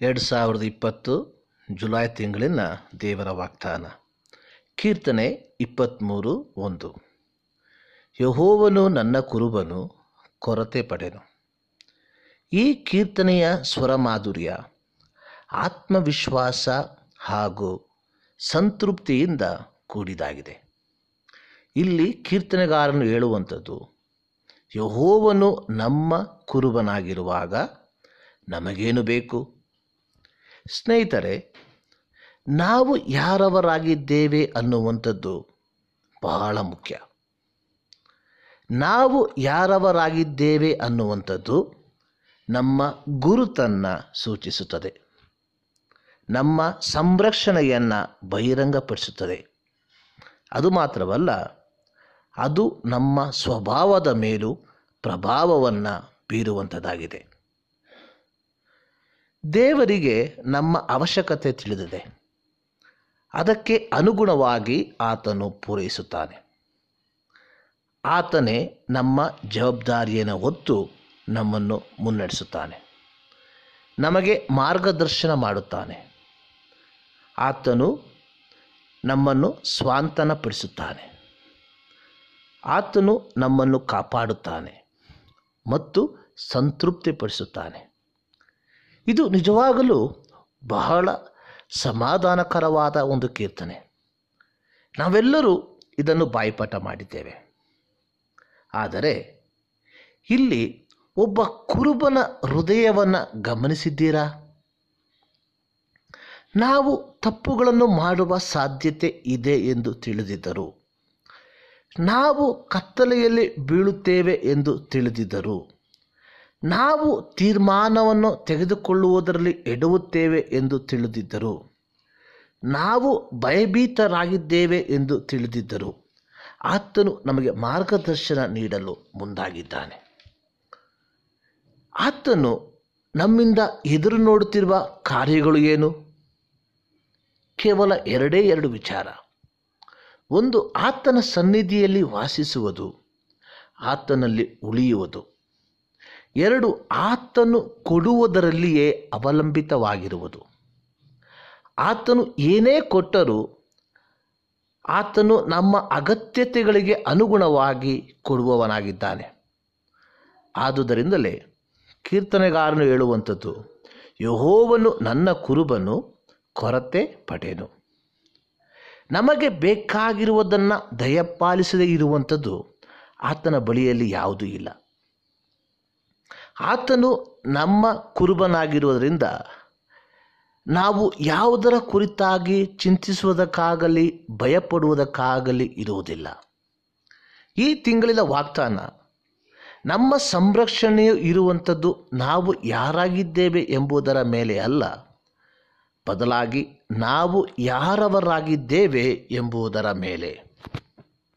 ಎರಡು ಸಾವಿರದ ಇಪ್ಪತ್ತು ಜುಲೈ ತಿಂಗಳಿನ ದೇವರ ವಾಗ್ದಾನ. ಕೀರ್ತನೆ ಇಪ್ಪತ್ತ್ಮೂರು ಒಂದು. ಯಹೋವನು ನನ್ನ ಕುರುಬನು, ಕೊರತೆ ಪಡೆನು. ಈ ಕೀರ್ತನೆಯ ಸ್ವರ ಮಾಧುರ್ಯ ಆತ್ಮವಿಶ್ವಾಸ ಹಾಗೂ ಸಂತೃಪ್ತಿಯಿಂದ ಕೂಡಿದಾಗಿದೆ. ಇಲ್ಲಿ ಕೀರ್ತನೆಗಾರನು ಹೇಳುವಂಥದ್ದು, ಯಹೋವನು ನಮ್ಮ ಕುರುಬನಾಗಿರುವಾಗ ನಮಗೇನು ಬೇಕು? ಸ್ನೇಹಿತರೆ, ನಾವು ಯಾರವರಾಗಿದ್ದೇವೆ ಅನ್ನುವಂಥದ್ದು ಬಹಳ ಮುಖ್ಯ. ನಾವು ಯಾರವರಾಗಿದ್ದೇವೆ ಅನ್ನುವಂಥದ್ದು ನಮ್ಮ ಗುರುತನ್ನು ಸೂಚಿಸುತ್ತದೆ. ನಮ್ಮ ಸಂರಕ್ಷಣೆಯನ್ನು ಬಹಿರಂಗಪಡಿಸುತ್ತದೆ. ಅದು ಮಾತ್ರವಲ್ಲ, ಅದು ನಮ್ಮ ಸ್ವಭಾವದ ಮೇಲೂ ಪ್ರಭಾವವನ್ನು ಬೀರುವಂಥದ್ದಾಗಿದೆ. ದೇವರಿಗೆ ನಮ್ಮ ಅವಶ್ಯಕತೆ ತಿಳಿದಿದೆ. ಅದಕ್ಕೆ ಅನುಗುಣವಾಗಿ ಆತನು ಪೂರೈಸುತ್ತಾನೆ. ಆತನೇ ನಮ್ಮ ಜವಾಬ್ದಾರಿಯನ್ನು ಹೊತ್ತು ನಮ್ಮನ್ನು ಮುನ್ನಡೆಸುತ್ತಾನೆ. ನಮಗೆ ಮಾರ್ಗದರ್ಶನ ಮಾಡುತ್ತಾನೆ. ಆತನು ನಮ್ಮನ್ನು ಸ್ವಾಂತನಪಡಿಸುತ್ತಾನೆ. ಆತನು ನಮ್ಮನ್ನು ಕಾಪಾಡುತ್ತಾನೆ ಮತ್ತು ಸಂತೃಪ್ತಿಪಡಿಸುತ್ತಾನೆ. ಇದು ನಿಜವಾಗಲೂ ಬಹಳ ಸಮಾಧಾನಕರವಾದ ಒಂದು ಕೀರ್ತನೆ. ನಾವೆಲ್ಲರೂ ಇದನ್ನು ಬಾಯಿಪಾಠ ಮಾಡಿದ್ದೇವೆ. ಆದರೆ ಇಲ್ಲಿ ಒಬ್ಬ ಕುರುಬನ ಹೃದಯವನ್ನು ಗಮನಿಸಿದ್ದೀರಾ? ನಾವು ತಪ್ಪುಗಳನ್ನು ಮಾಡುವ ಸಾಧ್ಯತೆ ಇದೆ ಎಂದು ತಿಳಿದಿದ್ದರು. ನಾವು ಕತ್ತಲೆಯಲ್ಲಿ ಬೀಳುತ್ತೇವೆ ಎಂದು ತಿಳಿದಿದ್ದರು. ನಾವು ತೀರ್ಮಾನವನ್ನು ತೆಗೆದುಕೊಳ್ಳುವುದರಲ್ಲಿ ಎಡುವುತ್ತೇವೆ ಎಂದು ತಿಳಿದಿದ್ದರು. ನಾವು ಭಯಭೀತರಾಗಿದ್ದೇವೆ ಎಂದು ತಿಳಿದಿದ್ದರು. ಆತನು ನಮಗೆ ಮಾರ್ಗದರ್ಶನ ನೀಡಲು ಮುಂದಾಗಿದ್ದಾನೆ. ಆತನು ನಮ್ಮಿಂದ ಎದುರು ನೋಡುತ್ತಿರುವ ಕಾರ್ಯಗಳು ಏನು? ಕೇವಲ ಎರಡೇ ಎರಡು ವಿಚಾರ. ಒಂದು, ಆತನ ಸನ್ನಿಧಿಯಲ್ಲಿ ವಾಸಿಸುವುದು, ಆತನಲ್ಲಿ ಉಳಿಯುವುದು. ಎರಡು ಆತನು ಕೊಡುವುದರಲ್ಲಿಯೇ ಅವಲಂಬಿತವಾಗಿರುವುದು. ಆತನು ಏನೇ ಕೊಟ್ಟರೂ ಆತನು ನಮ್ಮ ಅಗತ್ಯತೆಗಳಿಗೆ ಅನುಗುಣವಾಗಿ ಕೊಡುವವನಾಗಿದ್ದಾನೆ. ಆದುದರಿಂದಲೇ ಕೀರ್ತನೆಗಾರನು ಹೇಳುವಂಥದ್ದು, ಯಹೋವನು ನನ್ನ ಕುರುಬನು ಕೊರತೆ ಪಡೆನು. ನಮಗೆ ಬೇಕಾಗಿರುವುದನ್ನು ದಯಪಾಲಿಸದೇ ಇರುವಂಥದ್ದು ಆತನ ಬಳಿಯಲ್ಲಿ ಯಾವುದೂ ಇಲ್ಲ. ಆತನು ನಮ್ಮ ಕುರುಬನಾಗಿರುವುದರಿಂದ ನಾವು ಯಾವುದರ ಕುರಿತಾಗಿ ಚಿಂತಿಸುವುದಕ್ಕಾಗಲಿ, ಭಯಪಡುವುದಕ್ಕಾಗಲಿ ಇರುವುದಿಲ್ಲ. ಈ ತಿಂಗಳಿನ ವಾಗ್ದಾನ, ನಮ್ಮ ಸಂರಕ್ಷಣೆಯು ಇರುವಂಥದ್ದು ನಾವು ಯಾರಾಗಿದ್ದೇವೆ ಎಂಬುದರ ಮೇಲೆ ಅಲ್ಲ, ಬದಲಾಗಿ ನಾವು ಯಾರವರಾಗಿದ್ದೇವೆ ಎಂಬುದರ ಮೇಲೆ.